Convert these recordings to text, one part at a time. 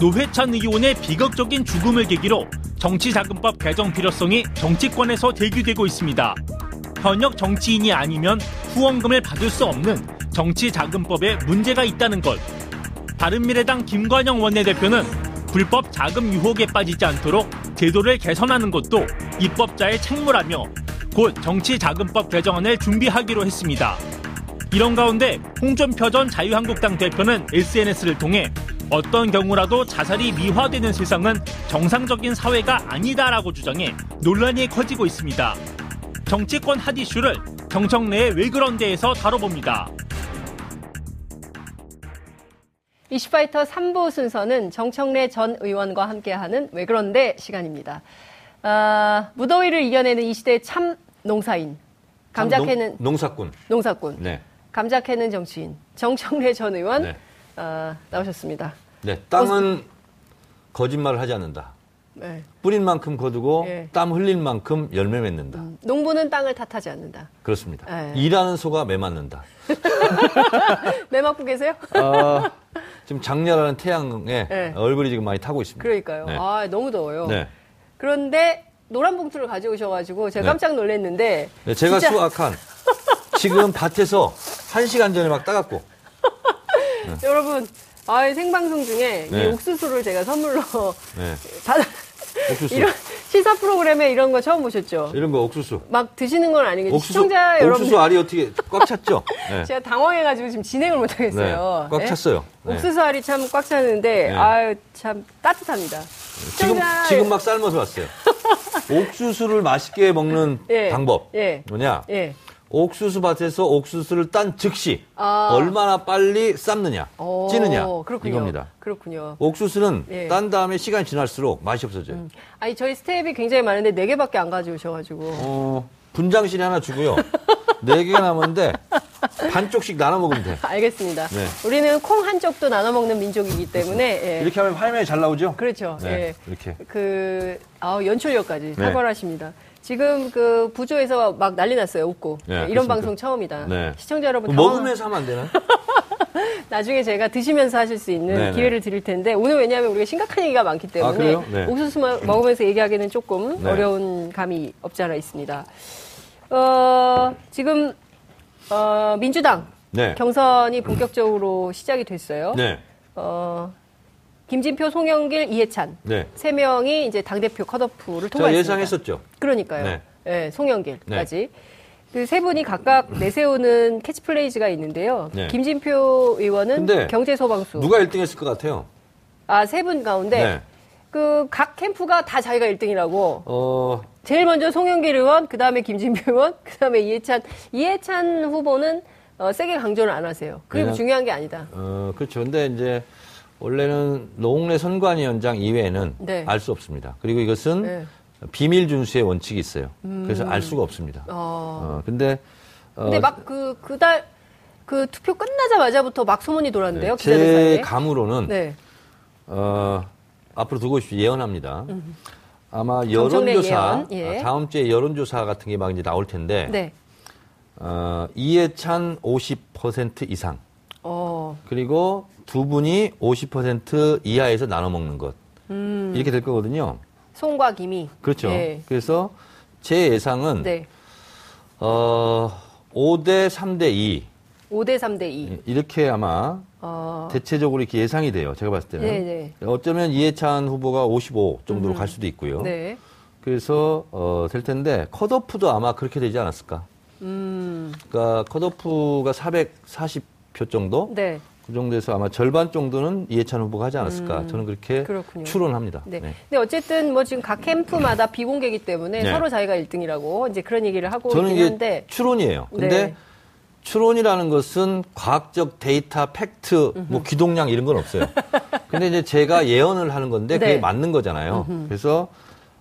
노회찬 의원의 비극적인 죽음을 계기로 정치자금법 개정 필요성이 정치권에서 대기되고 있습니다. 현역 정치인이 아니면 후원금을 받을 수 없는 정치자금법에 문제가 있다는 것. 바른미래당 김관영 원내대표는 불법 자금 유혹에 빠지지 않도록 제도를 개선하는 것도 입법자의 책무라며 곧 정치자금법 개정안을 준비하기로 했습니다. 이런 가운데 홍준표 전 자유한국당 대표는 SNS를 통해 어떤 경우라도 자살이 미화되는 세상은 정상적인 사회가 아니다라고 주장해 논란이 커지고 있습니다. 정치권 핫 이슈를 정청래의 왜 그런데에서 다뤄봅니다. 이슈파이터 3부 순서는 정청래 전 의원과 함께하는 왜 그런데 시간입니다. 아, 무더위를 이겨내는 이 시대의 참 농사인, 감자 캐는 농, 사꾼 농사꾼, 네. 감자 캐는 정치인 정청래 전 의원 네. 아, 나오셨습니다. 네. 땅은 거짓말을 하지 않는다. 네. 뿌린 만큼 거두고 예. 땀 흘린 만큼 열매 맺는다. 농부는 땅을 탓하지 않는다. 그렇습니다. 예. 일하는 소가 매 맞는다. 매 맞고 계세요? 아, 지금 장렬하는 태양에 네. 얼굴이 지금 많이 타고 있습니다. 그러니까요. 네. 아 너무 더워요. 네. 그런데 노란 봉투를 가져오셔가지고 제가 네. 깜짝 놀랐는데 네, 제가 진짜 수확한 지금 밭에서 한 시간 전에 막 따갔고 여러분 아 생방송 중에 네. 이 옥수수를 제가 선물로 네. 받아 옥수수 이런 시사 프로그램에 이런 거 처음 보셨죠? 이런 거 옥수수 막 드시는 건 아니겠지 옥수수 시청자 여러분 옥수수 알이 어떻게 꽉 찼죠? 네. 제가 당황해가지고 지금 진행을 못 네. 하겠어요. 꽉 찼어요. 네. 옥수수 알이 참꽉 찼는데 네. 아유 참 따뜻합니다. 지금 시청자- 지금 막 삶아서 왔어요. 옥수수를 맛있게 먹는 예. 방법 예. 뭐냐? 예. 옥수수 밭에서 옥수수를 딴 즉시 아. 얼마나 빨리 삶느냐, 오, 찌느냐 그렇군요. 이겁니다. 그렇군요. 옥수수는 예. 딴 다음에 시간이 지날수록 맛이 없어져요. 아니 저희 스텝이 굉장히 많은데 네 개밖에 안 가져오셔가지고 어, 분장실에 하나 주고요. 네 개가 남았는데 반쪽씩 나눠 먹으면 돼. 알겠습니다. 네. 우리는 콩 한 쪽도 나눠 먹는 민족이기 때문에 예. 이렇게 하면 화면이 잘 나오죠? 그렇죠. 네, 예. 이렇게. 그 아, 연출력까지 네. 탁월하십니다. 지금 그 부조에서 막 난리 났어요. 웃고 네, 예, 이런 그렇습니까? 방송 처음이다. 네. 시청자 여러분 당황- 먹으면서 하면 안 되나? 나중에 제가 드시면서 하실 수 있는 네네. 기회를 드릴 텐데 오늘 왜냐하면 우리가 심각한 얘기가 많기 때문에 아? 네. 옥수수 마- 먹으면서 얘기하기는 조금 네. 어려운 감이 없지 않아 있습니다. 어, 지금 어, 민주당 네. 경선이 본격적으로 시작이 됐어요. 네. 어, 김진표, 송영길, 이해찬 네. 세 명이 이제 당 대표 컷오프를 통과했습니다. 예상했었죠. 그러니까요. 네. 예, 송영길까지. 그세 분이 각각 내세우는 캐치플레이즈가 있는데요. 네. 김진표 의원은 경제 소방수. 누가 1등 했을 것 같아요? 아, 세 분 가운데 네. 그각 캠프가 다 자기가 1등이라고. 어, 제일 먼저 송영길 의원, 그 다음에 김진표 의원, 그 다음에 이해찬. 이해찬 후보는 어, 세게 강조를 안 하세요. 그게 왜냐- 중요한 게 아니다. 어, 그렇죠. 근데 이제 원래는 노웅래 선관위원장 이외에는 네. 알수 없습니다. 그리고 이것은 네. 비밀 준수의 원칙이 있어요. 그래서 알 수가 없습니다. 음. 어. 어, 근데 어, 근데 막 그, 그달, 그 투표 끝나자마자부터 막 소문이 돌았는데요. 네, 제. 감으로는 네. 어, 앞으로 두고 싶이 예언합니다. 아마 정청래 여론조사 예언, 예. 아, 다음 주에 여론조사 같은 게 막 이제 나올 텐데 네. 어, 이해찬 50% 이상 어. 그리고 두 분이 50% 이하에서 나눠 먹는 것 이렇게 될 거거든요. 송과 김이. 그렇죠. 네. 그래서 제 예상은 네. 어, 5대 3대 2 5대 3대 2. 이렇게 아마 어. 대체적으로 이렇게 예상이 돼요. 제가 봤을 때는. 네네. 어쩌면 이해찬 후보가 55 정도로 갈 수도 있고요. 네. 그래서 어, 될 텐데 컷오프도 아마 그렇게 되지 않았을까. 음. 그러니까 컷오프가 440 표 정도 네. 그 정도에서 아마 절반 정도는 이해찬 후보가 하지 않았을까. 저는 그렇게 음. 그렇군요. 추론합니다. 네. 네. 근데 어쨌든 뭐 지금 각 캠프마다 비공개이기 때문에 네. 서로 자기가 1등이라고 이제 그런 얘기를 하고 저는 있긴 이게 한데 추론이에요. 근데 네. 추론이라는 것은 과학적 데이터, 팩트, 뭐 기동량 이런 건 없어요. 근데 이제 제가 예언을 하는 건데 그게 네. 맞는 거잖아요. 그래서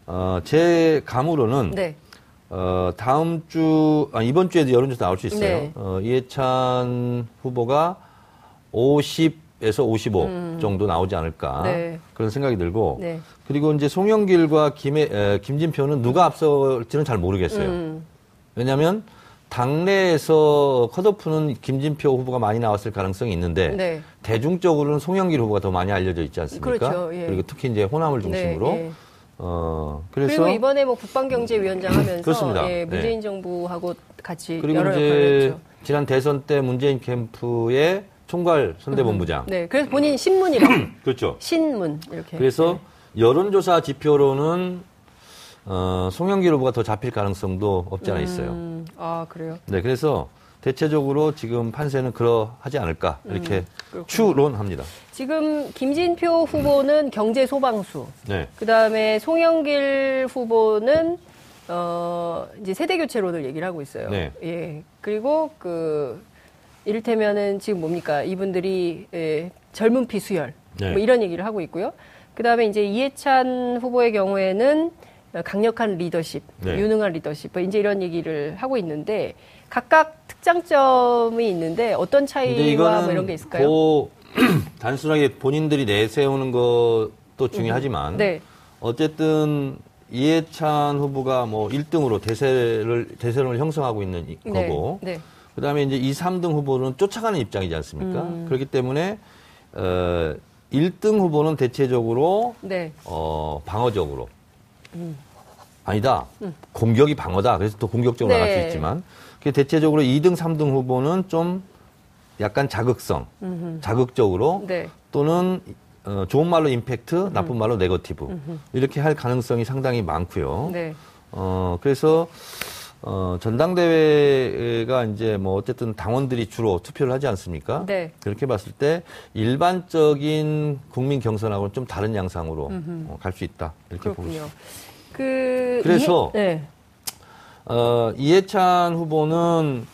어, 제 감으로는 네. 어, 다음 주, 아, 이번 주에도 여론조사 나올 수 있어요. 네. 어, 이해찬 후보가 50에서 55 정도 나오지 않을까. 음. 네. 그런 생각이 들고. 네. 그리고 이제 송영길과 김해, 에, 김진표는 누가 앞설지는 잘 모르겠어요. 음. 왜냐하면 당내에서 컷오프는 김진표 후보가 많이 나왔을 가능성이 있는데 네. 대중적으로는 송영길 후보가 더 많이 알려져 있지 않습니까? 그렇죠, 예. 그리고 특히 이제 호남을 중심으로 네, 예. 어 그래서 그리고 이번에 뭐 국방경제위원장 하면서 그렇습니다. 예, 문재인 네. 정부하고 같이 그리고 여러 이제 했죠. 지난 대선 때 문재인 캠프의 총괄 선대본부장 네, 그래서 본인 신문이라고 그렇죠. 신문 이렇게. 그래서 여론조사 지표로는 어, 송영길 후보가 더 잡힐 가능성도 없지 않아 있어요. 음, 아 그래요. 네, 그래서 대체적으로 지금 판세는 그러하지 않을까 이렇게 음. 추론합니다. 지금 김진표 후보는 경제 소방수, 네, 그 다음에 송영길 후보는 어 이제 세대 교체론을 얘기를 하고 있어요. 네. 예. 그리고 그 이를테면은 지금 뭡니까 이분들이 예, 젊은 피 수혈 네. 뭐 이런 얘기를 하고 있고요. 그 다음에 이제 이해찬 후보의 경우에는 강력한 리더십, 네. 유능한 리더십, 뭐 이제 이런 얘기를 하고 있는데 각각 특장점이 있는데 어떤 차이와 뭐 이런 게 있을까요? 고 단순하게 본인들이 내세우는 것도 중요하지만 네. 어쨌든 이해찬 후보가 뭐 1등으로 대세를 대세론을 형성하고 있는 이- 네, 거고 네. 그다음에 이제 2, 3등 후보는 쫓아가는 입장이지 않습니까? 음. 그렇기 때문에 어 1등 후보는 대체적으로 네. 어 방어적으로 아니다. 공격이 방어다. 그래서 또 공격적으로 네. 나갈 수 있지만 그 대체적으로 2등, 3등 후보는 좀 약간 자극성, 자극적으로 네. 또는 어, 좋은 말로 임팩트, 나쁜 말로 네거티브 이렇게 할 가능성이 상당히 많고요. 네. 어, 그래서, 어, 전당대회가 이제 뭐 어쨌든 당원들이 주로 투표를 하지 않습니까? 네. 그렇게 봤을 때 일반적인 국민 경선하고는 좀 다른 양상으로 어, 갈수 있다. 이렇게 보고 그렇군요. 있습니다. 그 그래서 이해, 네. 어, 이해찬 후보는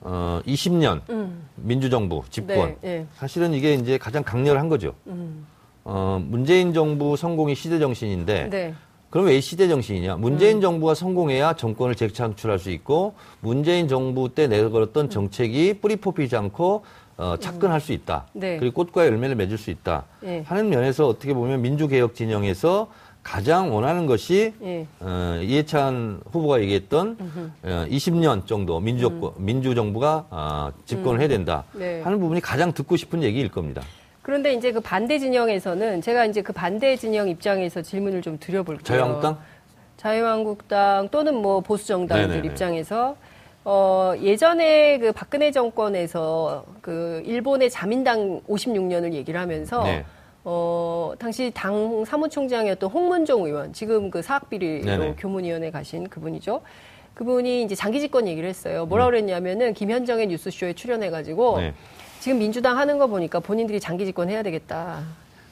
어, 20년 음. 민주정부 집권. 네, 네. 사실은 이게 이제 가장 강렬한 거죠. 음. 어, 문재인 정부 성공이 시대 정신인데 네. 그럼 왜 시대 정신이냐? 문재인 정부가 성공해야 정권을 재창출할 수 있고 문재인 정부 때 내걸었던 정책이 뿌리 뽑히지 않고 어, 착근할 수 있다. 네. 그리고 꽃과 열매를 맺을 수 있다. 예. 하는 면에서 어떻게 보면 민주개혁 진영에서 가장 원하는 것이 예. 어, 이해찬 후보가 얘기했던 어, 20년 정도 민주정부, 민주정부가 어, 집권을 해야 된다 음. 네. 하는 부분이 가장 듣고 싶은 얘기일 겁니다. 그런데 이제 그 반대 진영에서는 제가 이제 그 반대 진영 입장에서 질문을 좀 드려볼게요. 자유한국당? 자유한국당 또는 뭐 보수 정당들 네네네. 입장에서 어 예전에 그 박근혜 정권에서 그 일본의 자민당 56년을 얘기를 하면서 네. 어 당시 당 사무총장이었던 홍문종 의원 지금 그 사학비리로 네네. 교문위원회 가신 그분이죠. 그분이 이제 장기 집권 얘기를 했어요. 음. 뭐라 그랬냐면은 김현정의 뉴스쇼에 출연해가지고 네. 지금 민주당 하는 거 보니까 본인들이 장기 집권 해야 되겠다.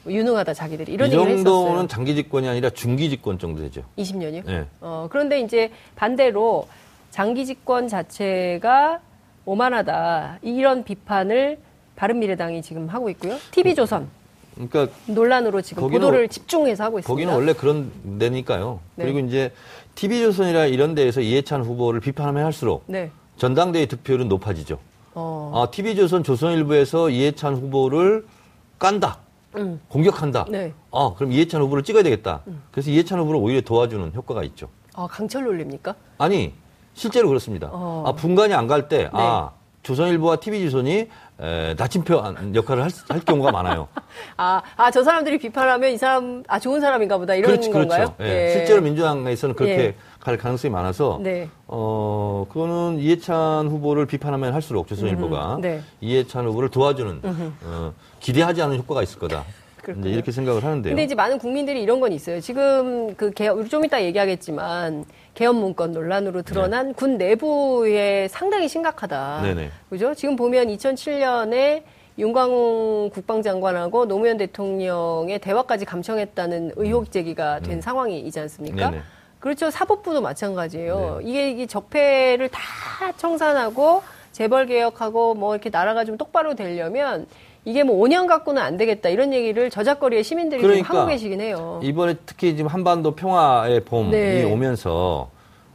뭐 유능하다 자기들이 이런 이 얘기를 정도는 했었어요. 장기 집권이 아니라 중기 집권 정도 되죠. 20년이요? 네. 어, 그런데 이제 반대로 장기 집권 자체가 오만하다. 이런 비판을 바른미래당이 지금 하고 있고요. TV조선 그러니까 논란으로 지금 거기는- 보도를 집중해서 하고 있습니다. 거기는 원래 그런 데니까요. 네. 그리고 이제 TV조선이나 이런 데에서 이해찬 후보를 비판하면 할수록 네. 전당대회 득표율은 높아지죠. 어. 아, TV조선 조선일보에서 이해찬 후보를 깐다. 음. 공격한다. 네. 아, 그럼 이해찬 후보를 찍어야 되겠다. 그래서 이해찬 후보를 오히려 도와주는 효과가 있죠. 아, 강철 논리입니까? 아니, 실제로 그렇습니다. 어. 아, 분간이 안 갈 때, 아, 조선일보와 TV조선이 에, 나침표 역할을 할, 할 경우가 많아요. 아, 아, 저 사람들이 비판하면 이 사람, 아, 좋은 사람인가 보다. 이런 그렇지, 건가요? 그렇죠. 예. 실제로 민주당에서는 그렇게 예. 갈 가능성이 많아서 네. 어 그거는 이해찬 후보를 비판하면 할수록 조선일보가 음, 네. 이해찬 후보를 도와주는 어, 기대하지 않은 효과가 있을 거다. 그렇군요. 이제 이렇게 생각을 하는데요. 근데 이제 많은 국민들이 이런 건 있어요. 지금 그 우리 좀 이따 얘기하겠지만 개헌 문건 논란으로 드러난 군 내부에 상당히 심각하다. 네네. 그죠? 지금 보면 2007년에 윤광 국방장관하고 노무현 대통령의 대화까지 감청했다는 의혹 제기가 된 상황이지 않습니까? 음. 네네. 그렇죠. 사법부도 마찬가지예요. 네. 이게, 이게 적폐를 다 청산하고 재벌 개혁하고 뭐 이렇게 나라가 좀 똑바로 되려면 이게 뭐 5년 갖고는 안 되겠다 이런 얘기를 저작거리의 시민들이 지금 그러니까 하고 계시긴 해요. 이번에 특히 지금 한반도 평화의 봄이 네. 오면서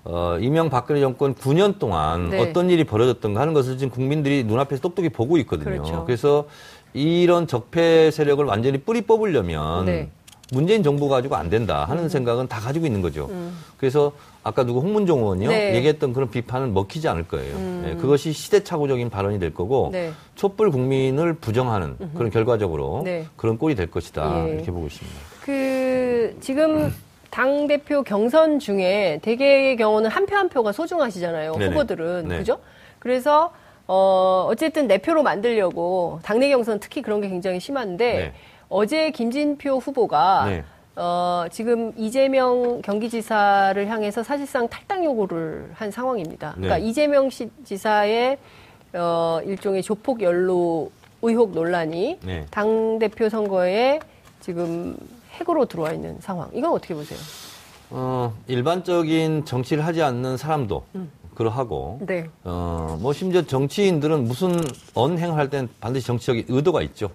어, 이명박근혜 정권 9년 동안 네. 어떤 일이 벌어졌던가 하는 것을 지금 국민들이 눈앞에서 똑똑히 보고 있거든요. 그렇죠. 래서 이런 적폐 세력을 완전히 뿌리 뽑으려면 네. 문재인 정부 가지고 안 된다 하는 음. 생각은 다 가지고 있는 거죠. 그래서 아까 누구 홍문종 의원이요 네. 얘기했던 그런 비판은 먹히지 않을 거예요. 음. 예, 그것이 시대착오적인 발언이 될 거고 네. 촛불 국민을 부정하는 그런 결과적으로 네. 그런 꼴이 될 것이다 예. 이렇게 보고 있습니다. 그 지금 당 대표 경선 중에 대개의 경우는 한 표 한 표가 소중하시잖아요. 네네. 후보들은 네. 그죠? 그래서 어 어쨌든 내 표로 만들려고 당내 경선 특히 그런 게 굉장히 심한데 네. 어제 김진표 후보가 네. 어 지금 이재명 경기지사를 향해서 사실상 탈당 요구를 한 상황입니다. 네. 그러니까 이재명 시, 지사의 어 일종의 조폭 연루 의혹 논란이 네. 당 대표 선거에 지금 핵으로 들어와 있는 상황. 이건 어떻게 보세요? 어, 일반적인 정치를 하지 않는 사람도 그러하고 음. 네. 어, 뭐 심지어 정치인들은 무슨 언행을 할땐 반드시 정치적인 의도가 있죠.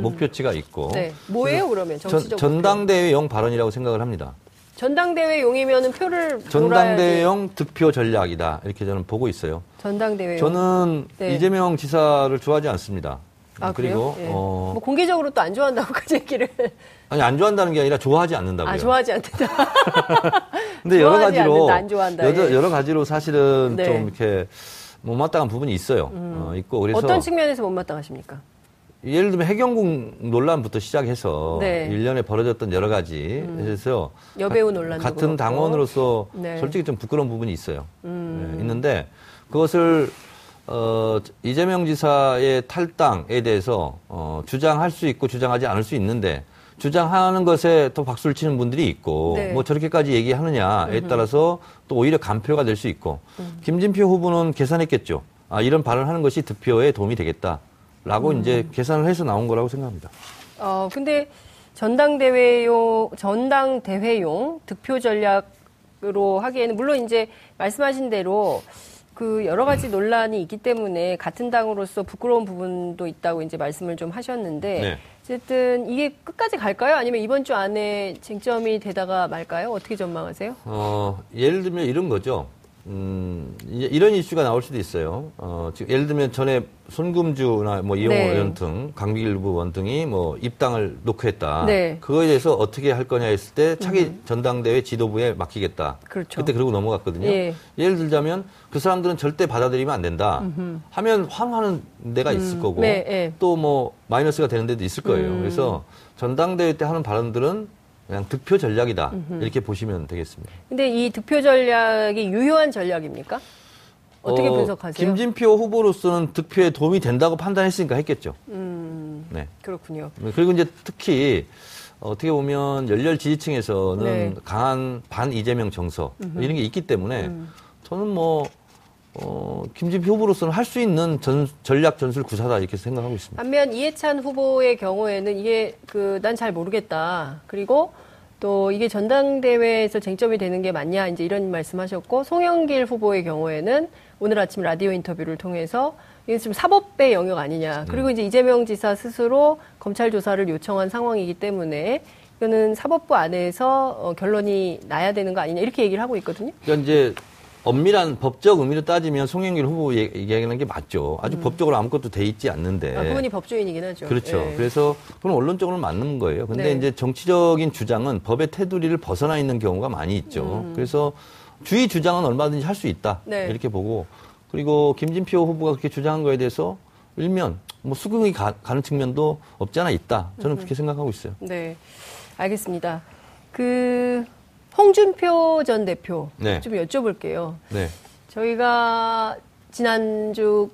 목표치가 있고. 음. 네. 뭐예요, 그러면 전, 정치적 전 당대회용 발언이라고 생각을 합니다. 전당대회 용이면은 표를. 전당대회용 득표 전략이다. 이렇게 저는 보고 있어요. 전당대회 저는 네. 이재명 지사를 좋아하지 않습니다. 아, 그리고? 예. 어, 뭐 공개적으로 또 안 좋아한다고까지 얘기를 아니 안 좋아한다는 게 아니라 좋아하지 않는다고요. 아 좋아하지 않는다. 근데 여러 가지로 않는다, 여러, 예. 여러 가지로 사실은 네. 좀 이렇게 못마땅한 부분이 있어요. 어, 있고 그래서 어떤 측면에서 못마땅하십니까? 예를 들면 해경궁 논란부터 시작해서 네. 음. 일 1년에 벌어졌던 여러 가지 그래서 여배우 가- 논란도 같은. 당원으로서 네. 음. 솔직히 좀 부끄러운 부분이 있어요. 네, 있는데 그것을 어, 이재명 지사의 탈당에 대해서 어, 주장할 수 있고 주장하지 않을 수 있는데 주장하는 것에 또 박수를 치는 분들이 있고 네. 뭐 저렇게까지 얘기하느냐에 따라서 또 오히려 간표가 될 수 있고 음. 김진표 후보는 계산했겠죠. 아, 이런 발언하는 것이 득표에 도움이 되겠다라고 음. 이제 계산을 해서 나온 거라고 생각합니다. 어 근데 전당대회용 전당대회용 득표 전략으로 하기에는 물론 이제 말씀하신 대로 그 여러 가지 논란이 있기 때문에 같은 당으로서 부끄러운 부분도 있다고 이제 말씀을 좀 하셨는데 네. 어쨌든 이게 끝까지 갈까요? 아니면 이번 주 안에 쟁점이 되다가 말까요? 어떻게 전망하세요? 어, 예를 들면 이런 거죠. 음, 이런 이슈가 나올 수도 있어요. 어, 지금 예를 들면 전에 손금주나 뭐 이용호 네. 의원 등, 강기길 의원 등이 뭐 입당을 녹화했다. 네. 그거에 대해서 어떻게 할 거냐 했을 때 차기 전당대회 지도부에 맡기겠다. 그렇죠. 그때 그러고 넘어갔거든요. 예. 예를 들자면 그 사람들은 절대 받아들이면 안 된다. 하면 화하는 데가 있을 거고 네, 예. 또뭐 마이너스가 되는 데도 있을 거예요. 음. 그래서 전당대회 때 하는 발언들은 그냥 득표 전략이다. 이렇게 보시면 되겠습니다. 근데 이 득표 전략이 유효한 전략입니까? 어떻게 어, 분석하세요? 김진표 후보로서는 득표에 도움이 된다고 판단했으니까 했겠죠. 음, 네. 그렇군요. 그리고 이제 특히 어떻게 보면 열렬 지지층에서는 네. 강한 반 이재명 정서 이런 게 있기 때문에 음. 저는 뭐 어, 김진표 후보로서는 할 수 있는 전, 전략 전술 구사다 이렇게 생각하고 있습니다. 반면 이해찬 후보의 경우에는 이게 그 난 잘 모르겠다. 그리고 또 이게 전당대회에서 쟁점이 되는 게 맞냐 이제 이런 말씀하셨고 송영길 후보의 경우에는 오늘 아침 라디오 인터뷰를 통해서 이게 지금 사법배 영역 아니냐. 그리고 이제 이재명 지사 스스로 검찰 조사를 요청한 상황이기 때문에 이거는 사법부 안에서 어, 결론이 나야 되는 거 아니냐 이렇게 얘기를 하고 있거든요. 그러니까 이제 엄밀한 법적 의미로 따지면 송영길 후보 얘- 얘기하는 게 맞죠. 아주 법적으로 아무것도 돼 있지 않는데. 음. 아, 그분이 법조인이긴 하죠. 그렇죠. 예. 그래서 그건 원론적으로 맞는 거예요. 근데 네. 이제 정치적인 주장은 법의 테두리를 벗어나 있는 경우가 많이 있죠. 그래서 주의 주장은 얼마든지 할 수 있다. 음. 네. 이렇게 보고 그리고 김진표 후보가 그렇게 주장한 거에 대해서 일면 뭐 수긍이 가, 는 측면도 없지 않아 있다. 저는 음. 그렇게 생각하고 있어요. 네, 알겠습니다. 그 홍준표 전 대표 네. 좀 여쭤볼게요. 네. 저희가 지난주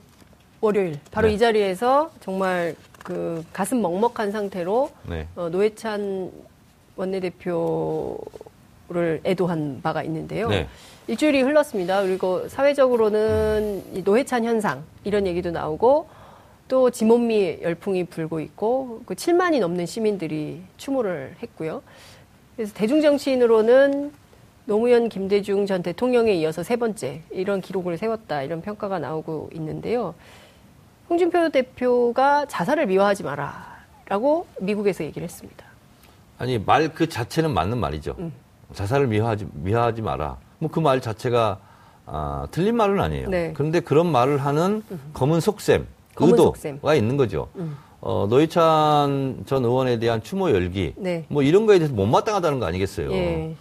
월요일 바로 네. 이 자리에서 정말 그 가슴 먹먹한 상태로 네. 어, 노회찬 원내대표를 애도한 바가 있는데요. 네. 일주일이 흘렀습니다. 그리고 사회적으로는 이 노회찬 현상 이런 얘기도 나오고 또 지몬미 열풍이 불고 있고 그 7만이 넘는 시민들이 추모를 했고요. 그래서 대중정치인으로는 노무현 김대중 전 대통령에 이어서 세 번째 이런 기록을 세웠다 이런 평가가 나오고 있는데요. 홍준표 대표가 자살을 미화하지 마라라고 미국에서 얘기를 했습니다. 아니 말 그 자체는 맞는 말이죠. 음. 자살을 미화하지 미화하지 마라. 뭐 그 말 자체가 아, 틀린 말은 아니에요. 네. 그런데 그런 말을 하는 검은 속셈, 검은 의도가 속셈. 있는 거죠. 음. 어, 노회찬 전 의원에 대한 추모 열기 네. 뭐 이런 거에 대해서 못마땅하다는 거 아니겠어요. 예.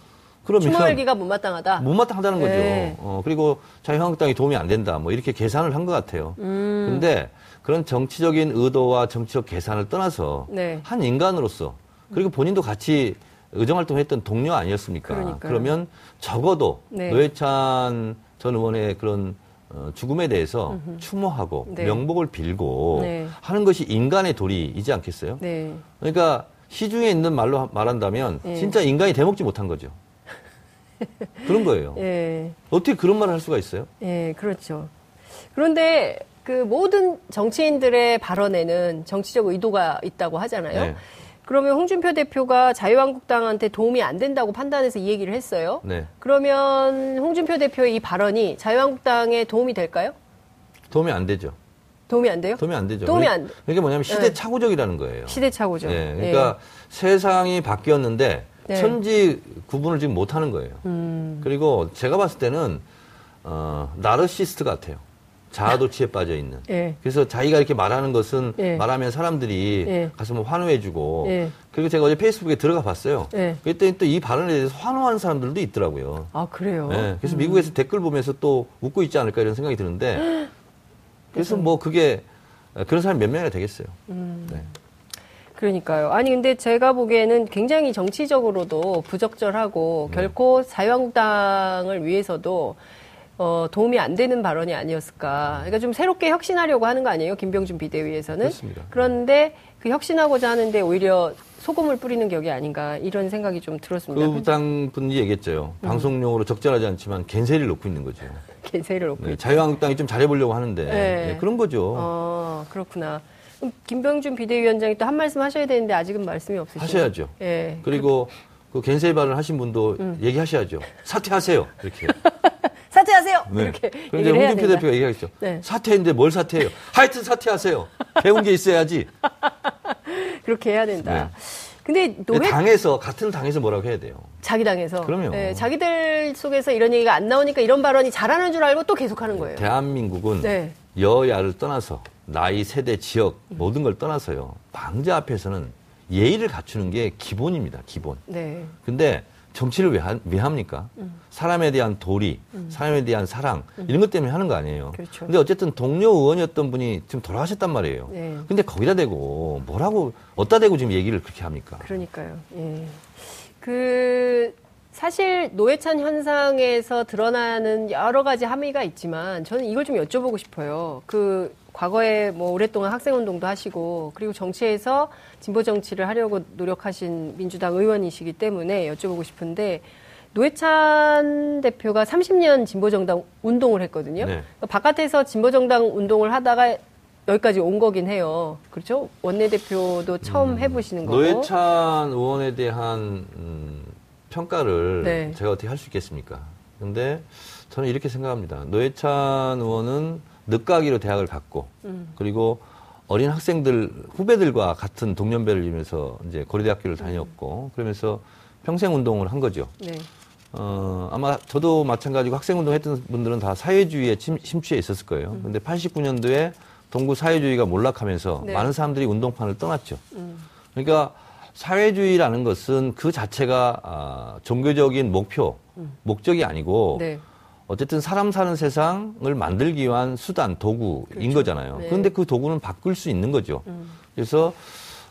그러면 추모 열기가 못마땅하다. 못마땅하다는 거죠. 네. 어, 그리고 자유한국당이 도움이 안 된다. 뭐 이렇게 계산을 한 것 같아요. 음. 근데 그런 정치적인 의도와 정치적 계산을 떠나서 네. 한 인간으로서 그리고 본인도 같이 의정활동했던 동료 아니었습니까? 그러니까요. 그러면 적어도 네. 노회찬 전 의원의 그런 어, 죽음에 대해서 추모하고 네. 명복을 빌고 네. 하는 것이 인간의 도리이지 않겠어요? 네. 그러니까 시중에 있는 말로 하- 말한다면 예. 진짜 인간이 대먹지 못한 거죠. 그런 거예요. 예. 어떻게 그런 말을 할 수가 있어요? 예, 그렇죠. 그런데 그 모든 정치인들의 발언에는 정치적 의도가 있다고 하잖아요. 네. 그러면 홍준표 대표가 자유한국당한테 도움이 안 된다고 판단해서 이 얘기를 했어요. 네. 그러면 홍준표 대표의 이 발언이 자유한국당에 도움이 될까요? 도움이 안 되죠. 도움이 안 돼요? 도움이 안 되죠. 도움이 안 돼. 그게 뭐냐면 네. 시대착오적이라는 거예요. 시대착오죠. 예, 그러니까 세상이 바뀌었는데 네. 천지 구분을 지금 못 하는 거예요. 음. 그리고 제가 봤을 때는 어, 나르시스트 같아요. 자아도취에 빠져 있는. 예. 그래서 자기가 이렇게 말하는 것은 예. 말하면 사람들이 예. 가서 뭐 환호해주고. 예. 그리고 제가 어제 페이스북에 들어가 봤어요. 예. 그랬더니 또 이 발언에 대해서 환호하는 사람들도 있더라고요. 아, 그래요? 예, 그래서 미국에서 댓글 보면서 또 웃고 있지 않을까 이런 생각이 드는데. 그래서 뭐 그게 그런 사람이 몇 명이나 되겠어요. 음. 네. 그러니까요. 아니 근데 제가 보기에는 굉장히 정치적으로도 부적절하고 네. 결코 자유한국당을 위해서도 어, 도움이 안 되는 발언이 아니었을까. 그러니까 좀 새롭게 혁신하려고 하는 거 아니에요? 김병준 비대위에서는. 그렇습니다. 그런데 그 혁신하고자 하는데 오히려 소금을 뿌리는 격이 아닌가 이런 생각이 좀 들었습니다. 그 당 분이 얘기했죠. 음. 방송용으로 적절하지 않지만 겐세리를 놓고 있는 거죠. 개세를 놓고 네. 자유한국당이 좀 잘해보려고 하는데 네. 네, 그런 거죠. 어, 그렇구나. 그럼 김병준 비대위원장이 또 한 말씀 하셔야 되는데 아직은 말씀이 없으시죠? 하셔야죠. 예. 그리고 그 겐세리 발언 하신 분도 음. 얘기하셔야죠. 사퇴하세요. 이렇게. 사퇴하세요. 네. 이렇게 그런데 홍준표. 대표가 얘기하겠죠. 네. 사퇴인데 뭘 사퇴해요? 하여튼 사퇴하세요. 배운 게 있어야지. 그렇게 해야 된다. 네. 근데 노회 당에서 같은 당에서 뭐라고 해야 돼요. 자기 당에서 그럼요. 네, 자기들 속에서 이런 얘기가 안 나오니까 이런 발언이 잘하는 줄 알고 또 계속하는 거예요. 대한민국은 네. 여야를 떠나서 나이, 세대, 지역 모든 걸 떠나서요. 방자 앞에서는 예의를 갖추는 게 기본입니다. 기본. 네. 근데 정치를 왜, 하, 왜 합니까? 음. 사람에 대한 도리, 사람에 대한 사랑 이런 것 때문에 하는 거 아니에요. 그렇죠. 근데 어쨌든 동료 의원이었던 분이 지금 돌아가셨단 말이에요. 네. 근데 거기다 대고 뭐라고 어디다 대고 지금 얘기를 그렇게 합니까? 그러니까요. 예. 그 사실 노회찬 현상에서 드러나는 여러 가지 함의가 있지만 저는 이걸 좀 여쭤보고 싶어요. 그 과거에 뭐 오랫동안 학생 운동도 하시고 그리고 정치에서 진보 정치를 하려고 노력하신 민주당 의원이시기 때문에 여쭤보고 싶은데 노회찬 대표가 30년 진보정당 운동을 했거든요. 네. 그러니까 바깥에서 진보정당 운동을 하다가 여기까지 온 거긴 해요. 그렇죠? 원내대표도 처음 해보시는 거고. 음. 노회찬 의원에 대한 음, 평가를 네. 제가 어떻게 할 수 있겠습니까? 근데 저는 이렇게 생각합니다. 노회찬 의원은 늦가기로 대학을 갔고 음. 그리고 어린 학생들 후배들과 같은 동년배를 이루면서 이제 고려대학교를 다녔고 그러면서 평생 운동을 한 거죠. 네. 어, 아마 저도 마찬가지고 학생 운동했던 분들은 다 사회주의에 침, 심취해 있었을 거예요. 근데 89년도에 동구 사회주의가 몰락하면서 음. 네. 많은 사람들이 운동판을 떠났죠. 음. 그러니까 사회주의라는 것은 그 자체가 아, 종교적인 목표, 목적이 아니고 음. 네. 어쨌든 사람 사는 세상을 만들기 위한 수단, 도구인 그렇죠. 거잖아요. 네. 그런데 그 도구는 바꿀 수 있는 거죠. 음. 그래서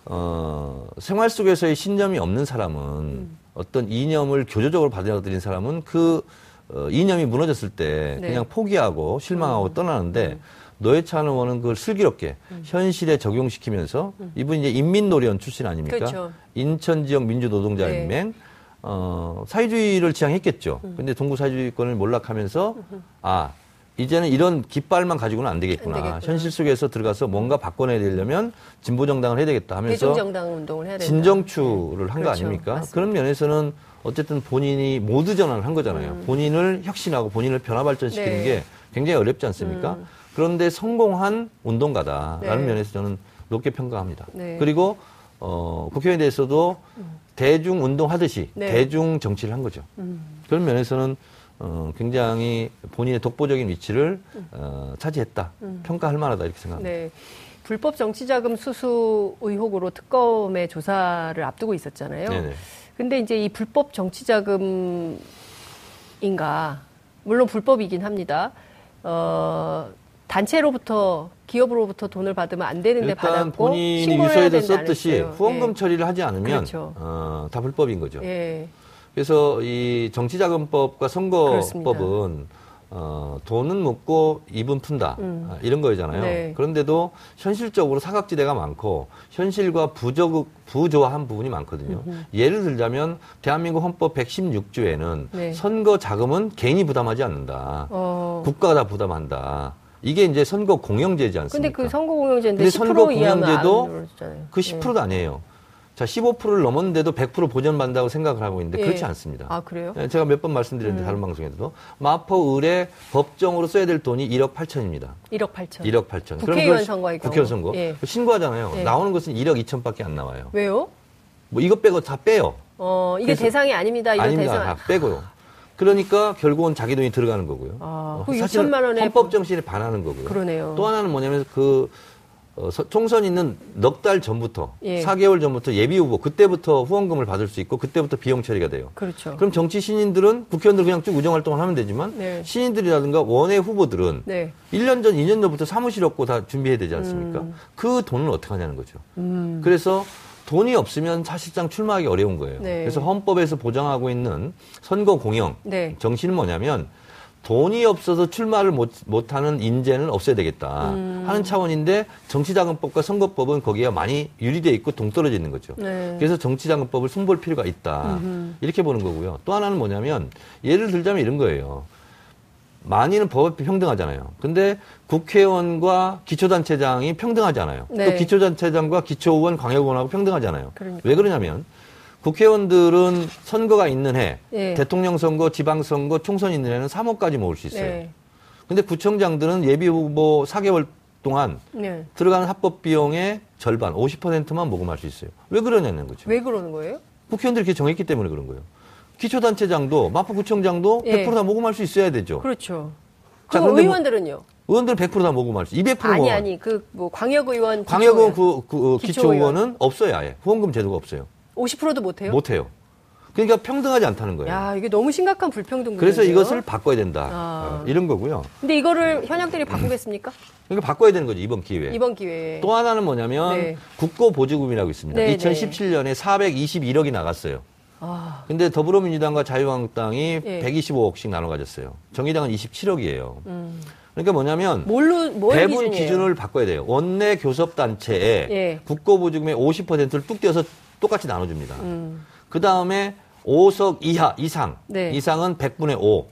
어, 생활 속에서의 신념이 없는 사람은 음. 어떤 이념을 교조적으로 받아들인 사람은 그 어, 이념이 무너졌을 때 네. 그냥 포기하고 실망하고 음. 떠나는데 노회찬 의원은 그걸 슬기롭게 현실에 적용시키면서 이분이 이제 인민노련 출신 아닙니까? 음. 그렇죠. 인천 지역 민주노동자연맹 어, 사회주의를 지향했겠죠. 음. 근데 동구 사회주의권을 몰락하면서 아 이제는 이런 깃발만 가지고는 안 되겠구나. 안 되겠구나. 현실 속에서 들어가서 뭔가 바꿔내야 되려면 진보 정당을 해야 되겠다 하면서 대중정당 운동을 해야 된다. 진정추를 한거 그렇죠. 아닙니까? 맞습니다. 그런 면에서는 어쨌든 본인이 모두 전환을 한 거잖아요. 음. 본인을 혁신하고 본인을 변화 발전시키는 네. 게 굉장히 어렵지 않습니까? 음. 그런데 성공한 운동가다라는 네. 면에서 저는 높게 평가합니다. 네. 그리고 어, 국회의원에 대해서도 대중 운동하듯이 네. 대중 정치를 한 거죠. 음. 그런 면에서는 어, 굉장히 본인의 독보적인 위치를 어, 차지했다. 평가할 만하다 이렇게 생각합니다. 네. 불법 정치자금 수수 의혹으로 특검의 조사를 앞두고 있었잖아요. 네네. 근데 이제 이 불법 정치자금인가 물론 불법이긴 합니다. 어, 단체로부터 기업으로부터 돈을 받으면 안 되는데 일단 받았고 본인이 안 썼듯이. 후원금 예. 처리를 하지 않으면 그렇죠. 어, 다 불법인 거죠. 예. 그래서 이 정치자금법과 선거법은 어, 돈은 묻고 입은 푼다 아, 이런 거잖아요. 음. 네. 그런데도 현실적으로 사각지대가 많고 현실과 부조, 부조한 부분이 많거든요. 예를 들자면 대한민국 헌법 116조에는 네. 선거 자금은 개인이 부담하지 않는다. 어. 국가가 다 부담한다. 이게 이제 선거 공영제지 근데 않습니까? 그 선거 공영제인데 근데 10% 선거 공영제도. 그 10%도 아니에요. 자, 15%를 넘었는데도 100% 보전받는다고 생각을 하고 있는데 예. 그렇지 않습니다. 아 그래요? 예, 제가 몇 번 말씀드렸는데 다른 방송에서도 마포 을에 법정으로 써야 될 돈이 1억 8천입니다. 1억 8천. 1억 8천. 국회의원 경우. 국회의원 선거. 예. 신고하잖아요. 예. 나오는 것은 1억 2천밖에 안 나와요. 왜요? 뭐 이것 빼고 다 빼요. 어 이게 대상이 아닙니다. 이거 아닙니다. 대상. 다 빼고요. 그러니까 결국은 자기 돈이 들어가는 거고요. 아, 어, 그 사실은 6천만 원에 헌법 정신에 반하는 거고요. 그러네요. 또 하나는 뭐냐면 그 어, 서- 총선 있는 넉 달 전부터 예. 4개월 전부터 예비 후보 그때부터 후원금을 받을 수 있고 그때부터 비용 처리가 돼요. 그렇죠. 그럼 정치 신인들은 국회의원들 그냥 쭉 우정 활동을 하면 되지만 네. 신인들이라든가 원외 후보들은 네. 1년 전, 2년 전부터 사무실 없고 다 준비해야 되지 않습니까? 음. 그 돈을 어떻게 하냐는 거죠. 그래서 돈이 없으면 사실상 출마하기 어려운 거예요. 네. 그래서 헌법에서 보장하고 있는 선거 공영 네. 정신은 뭐냐면 돈이 없어서 출마를 못, 못하는 인재는 없애야 되겠다 음. 하는 차원인데 정치자금법과 선거법은 거기에 많이 유리돼 있고 동떨어져 있는 거죠. 네. 그래서 정치자금법을 손볼 필요가 있다 이렇게 보는 거고요. 또 하나는 뭐냐면 예를 들자면 이런 거예요. 많이는 법 앞에 평등하잖아요. 근데 국회의원과 기초단체장이 평등하잖아요. 네. 또 기초단체장과 기초의원, 광역의원하고 평등하잖아요. 그러니까. 왜 그러냐면 국회의원들은 선거가 있는 해, 예. 대통령 선거, 지방 선거, 총선 있는 해는 3억까지 모을 수 있어요. 네. 근데 구청장들은 예비 후보 4개월 동안 네. 들어가는 합법 비용의 절반, 50%만 모금할 수 있어요. 왜 그러냐는 거죠. 왜 그러는 거예요? 국회의원들이 그렇게 정했기 때문에 그런 거예요. 기초단체장도 마포구청장도 예. 100%다 모금할 수 있어야 되죠. 그렇죠. 자, 그 뭐- 의원들은요? 의원들은 100%다 모금할 수, 200% 아니 모금. 아니 그 뭐 광역의원 광역은 기초의원 그, 그 어, 기초의원. 기초의원 은 없어요, 아예. 후원금 제도가 없어요. 50%도 못해요? 못해요. 그러니까 평등하지 않다는 거예요. 야 이게 너무 심각한 불평등 그래서? 이것을 바꿔야 된다. 아. 어, 이런 거고요. 근데 이거를 현역들이 바꾸겠습니까? 그러니까 바꿔야 되는 거죠, 이번 기회에. 이번 기회에 또 하나는 뭐냐면 네. 국고 보조금이라고 있습니다. 네, 2017년에 421억이 나갔어요. 아, 근데 더불어민주당과 자유한국당이 예. 125억씩 나눠 가졌어요. 정의당은 27억이에요. 음. 그러니까 뭐냐면 뭘로 뭘 배분 기준이에요? 기준을 바꿔야 돼요. 원내 교섭 단체에 예. 국고보조금의 50%를 뚝 떼어서 똑같이 나눠 줍니다. 음. 그 다음에 5석 이하 이상 네. 이상은 100분의 5,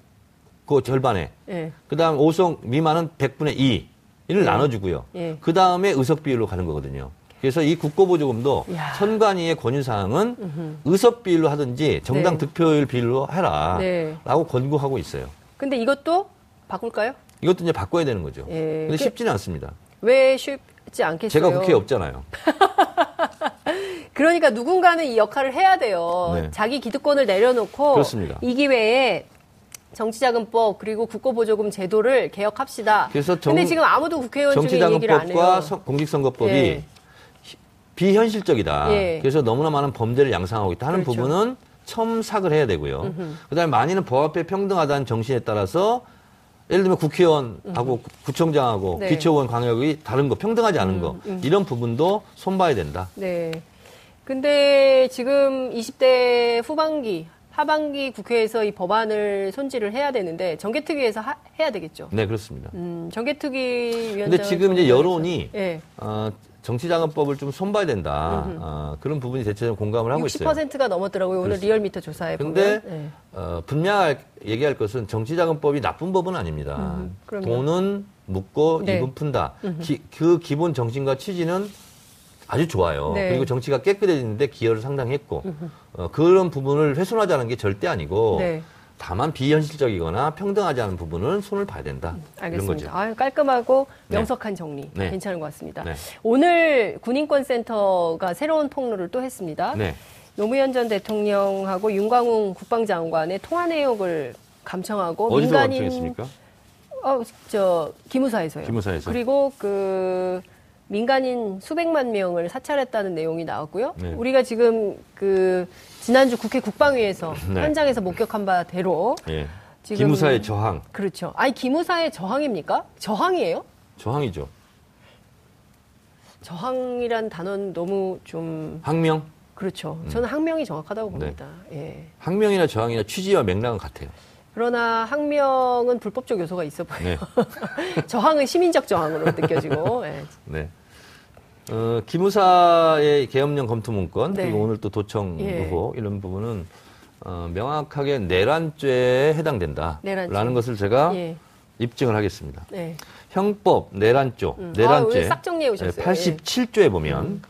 그 절반에. 예. 그 다음 5석 미만은 100분의 2를 나눠 주고요. 예. 그 다음에 의석 비율로 가는 거거든요. 그래서 이 국고보조금도 야. 선관위의 권유사항은 의석 비율로 하든지 정당 네. 득표율 비율로 해라. 네. 라고 권고하고 있어요. 근데 이것도 바꿀까요? 이것도 이제 바꿔야 되는 거죠. 예. 근데 그- 쉽지는 않습니다. 왜 쉽지 않겠어요? 제가 국회에 없잖아요. 그러니까 누군가는 이 역할을 해야 돼요. 네. 자기 기득권을 내려놓고 그렇습니다. 이 기회에 정치자금법 그리고 국고보조금 제도를 개혁합시다. 그래서 정- 근데 지금 아무도 국회의원 중에 이 얘기를 안 해요. 정치자금법과 서- 공직선거법이 예. 비현실적이다. 예. 그래서 너무나 많은 범죄를 양상하고 있다 하는 그렇죠. 부분은 첨삭을 해야 되고요. 그다음에 많이는 법 앞에 평등하다는 정신에 따라서 예를 들면 국회의원하고 구청장하고 네. 음, 기초의원 광역이 다른 거 평등하지 않은 거 이런 부분도 손봐야 된다. 네. 근데 지금 20대 후반기, 하반기 국회에서 이 법안을 손질을 해야 되는데 정개특위에서 하- 해야 되겠죠. 네 그렇습니다. 음, 정개특위 위원장. 근데 지금 이제 여론이 예. 어, 정치자금법을 좀 손봐야 된다. 어, 그런 부분이 대체적으로 공감을 하고 있어요. 60%가 넘었더라고요. 오늘 그렇습니다. 리얼미터 조사에 근데 보면. 예. 어, 분명하게 얘기할 것은 정치자금법이 나쁜 법은 아닙니다. 음. 돈은 묻고 네. 입은 푼다. 기- 그 기본 정신과 취지는 아주 좋아요. 네. 그리고 정치가 깨끗해지는데 기여를 상당히 했고 어, 그런 부분을 훼손하자는 게 절대 아니고 네. 다만 비현실적이거나 평등하지 않은 부분은 손을 봐야 된다. 이런 알겠습니다. 아유, 깔끔하고 네. 명석한 정리. 네. 괜찮은 것 같습니다. 네. 오늘 군인권센터가 새로운 통로를 또 했습니다. 네. 노무현 전 대통령하고 윤광웅 국방장관의 통화 내역을 감청하고 어디서 민간인 감청했습니까? 어, 저 기무사에서요. 기무사에서. 그리고 그 민간인 수백만 명을 사찰했다는 내용이 나왔고요. 네. 우리가 지금 그 지난주 국회 국방위에서 네. 현장에서 목격한 바대로 예. 지금 기무사의 저항, 그렇죠. 아니 기무사의 저항입니까? 저항이에요? 저항이죠. 저항이란 단어는 너무 좀 항명, 그렇죠. 음. 저는 항명이 정확하다고 네. 봅니다. 예. 항명이나 저항이나 취지와 맥락은 같아요. 그러나 항명은 불법적 요소가 있어 보여요. 네. 저항은 시민적 저항으로 느껴지고. 예. 네. 어, 기무사의 계엄령 검토 문건 네. 그리고 오늘 또 도청 예. 후보 이런 부분은 어, 명확하게 내란죄에 해당된다라는 내란죄. 것을 제가 예. 입증을 하겠습니다. 네. 형법 내란조 음. 아, 내란죄 싹 정리해 오셨어요. 음. 87조에 보면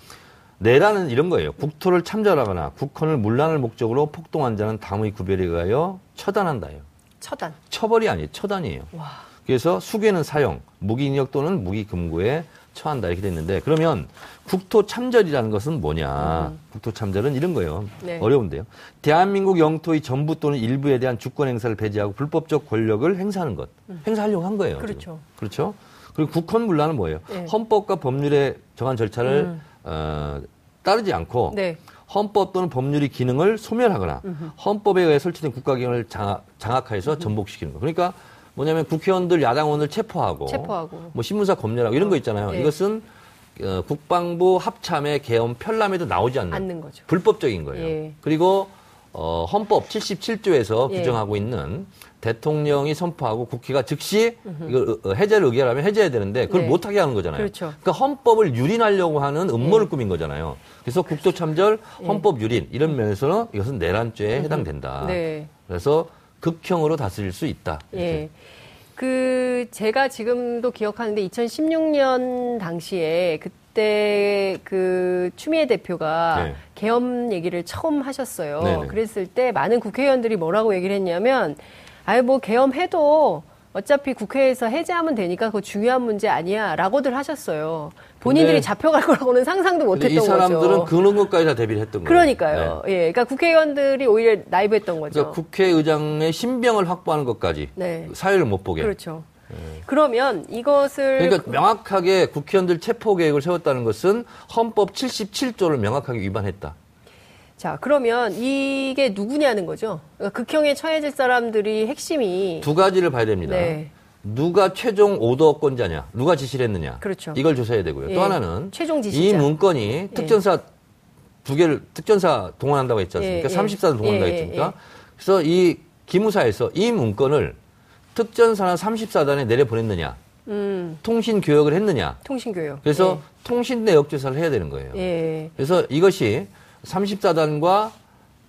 내란은 이런 거예요. 국토를 참전하거나 국헌을 문란할 목적으로 폭동한 자는 당의 구별에 의하여 처단한다요. 처단. 처벌이 아니에요. 처단이에요. 와. 그래서 수괴는 사형, 무기인역 또는 무기금고에 처한다 이렇게 돼 있는데 그러면 국토 참전이라는 것은 뭐냐? 국토 참전은 이런 거예요. 음. 네. 어려운데요. 대한민국 영토의 전부 또는 일부에 대한 주권 행사를 배제하고 불법적 권력을 행사하는 것. 행사하려고 한 거예요. 음. 그렇죠. 지금. 그렇죠. 그리고 국헌 문란은 뭐예요? 네. 헌법과 법률에 정한 절차를 음. 어, 따르지 않고 네. 헌법 또는 법률의 기능을 소멸하거나 헌법에 의해 설치된 국가기관을 장악, 장악하여서 전복시키는 거. 그러니까 뭐냐면 국회의원들, 야당원을 체포하고, 체포하고. 뭐 신문사 검열하고 이런 거 있잖아요. 네. 이것은 어, 국방부 합참의 개헌 편람에도 나오지 않는 않는 거죠. 불법적인 거예요. 예. 그리고 어, 헌법 77조에서 예. 규정하고 있는 대통령이 선포하고 국회가 즉시 이걸 어, 해제를 의결하면 해제해야 되는데 그걸 네. 못하게 하는 거잖아요. 그렇죠. 그러니까 헌법을 유린하려고 하는 음모를 예. 꾸민 거잖아요. 그래서 국토참절, 헌법 유린 이런 면에서는 이것은 내란죄에 해당된다. 네. 그래서 극형으로 다스릴 수 있다. 이렇게. 예. 그 제가 지금도 기억하는데 2016년 당시에 그때 그 추미애 대표가 네. 계엄 얘기를 처음 하셨어요. 네네. 그랬을 때 많은 국회의원들이 뭐라고 얘기를 했냐면 아유 뭐 계엄해도 어차피 국회에서 해제하면 되니까 그거 중요한 문제 아니야 라고들 하셨어요. 본인들이 잡혀갈 거라고는 상상도 못했던 이 사람들은 거죠. 그런 것까지 다 대비를 했던 거예요. 그러니까요. 네. 예, 그러니까 국회의원들이 오히려 나이브했던 거죠. 그러니까 국회의장의 신병을 확보하는 것까지 네. 사회를 못 보게. 그렇죠. 그러면 이것을 그러니까 명확하게 국회의원들 체포 계획을 세웠다는 것은 헌법 77조를 명확하게 위반했다. 자, 그러면 이게 누구냐는 거죠. 그러니까 극형에 처해질 사람들이 핵심이 두 가지를 봐야 됩니다. 네. 누가 최종 오더권자냐, 누가 지시를 했느냐. 그렇죠. 이걸 조사해야 되고요. 예. 또 하나는 최종 이 지시자. 문건이 특전사 두 개를 특전사 동원한다고 했지 않습니까? 예, 예. 30사를 동원한다고 예, 예, 했습니까? 예. 그래서 이 기무사에서 이 문건을 특전사나 34단에 내려보냈느냐, 음, 통신 교역을 했느냐. 통신교육. 그래서 통신 내역 조사를 해야 되는 거예요. 예. 예. 그래서 이것이 34단과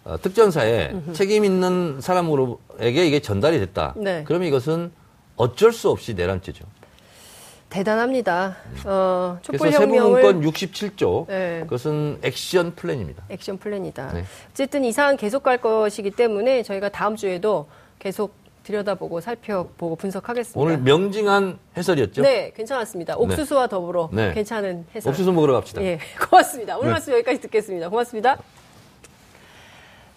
어, 특전사에 책임 있는 사람으로에게 이게 전달이 됐다. 네. 그러면 이것은 어쩔 수 없이 내란죄죠. 대단합니다. 어, 그래서 촛불혁명을 세부문건 67조 네. 그것은 액션 플랜입니다. 액션 플랜이다. 네. 어쨌든 이 사안 계속 갈 것이기 때문에 저희가 다음 주에도 계속 들여다보고 살펴보고 분석하겠습니다. 오늘 명징한 해설이었죠? 네, 괜찮았습니다. 옥수수와 더불어 네. 괜찮은 해설. 옥수수 먹으러 갑시다. 예, 고맙습니다. 오늘 네. 말씀 여기까지 듣겠습니다. 고맙습니다.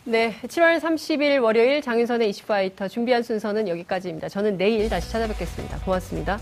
네, 7월 30일 월요일 장윤선의 이슈파이터 준비한 순서는 여기까지입니다. 저는 내일 다시 찾아뵙겠습니다. 고맙습니다.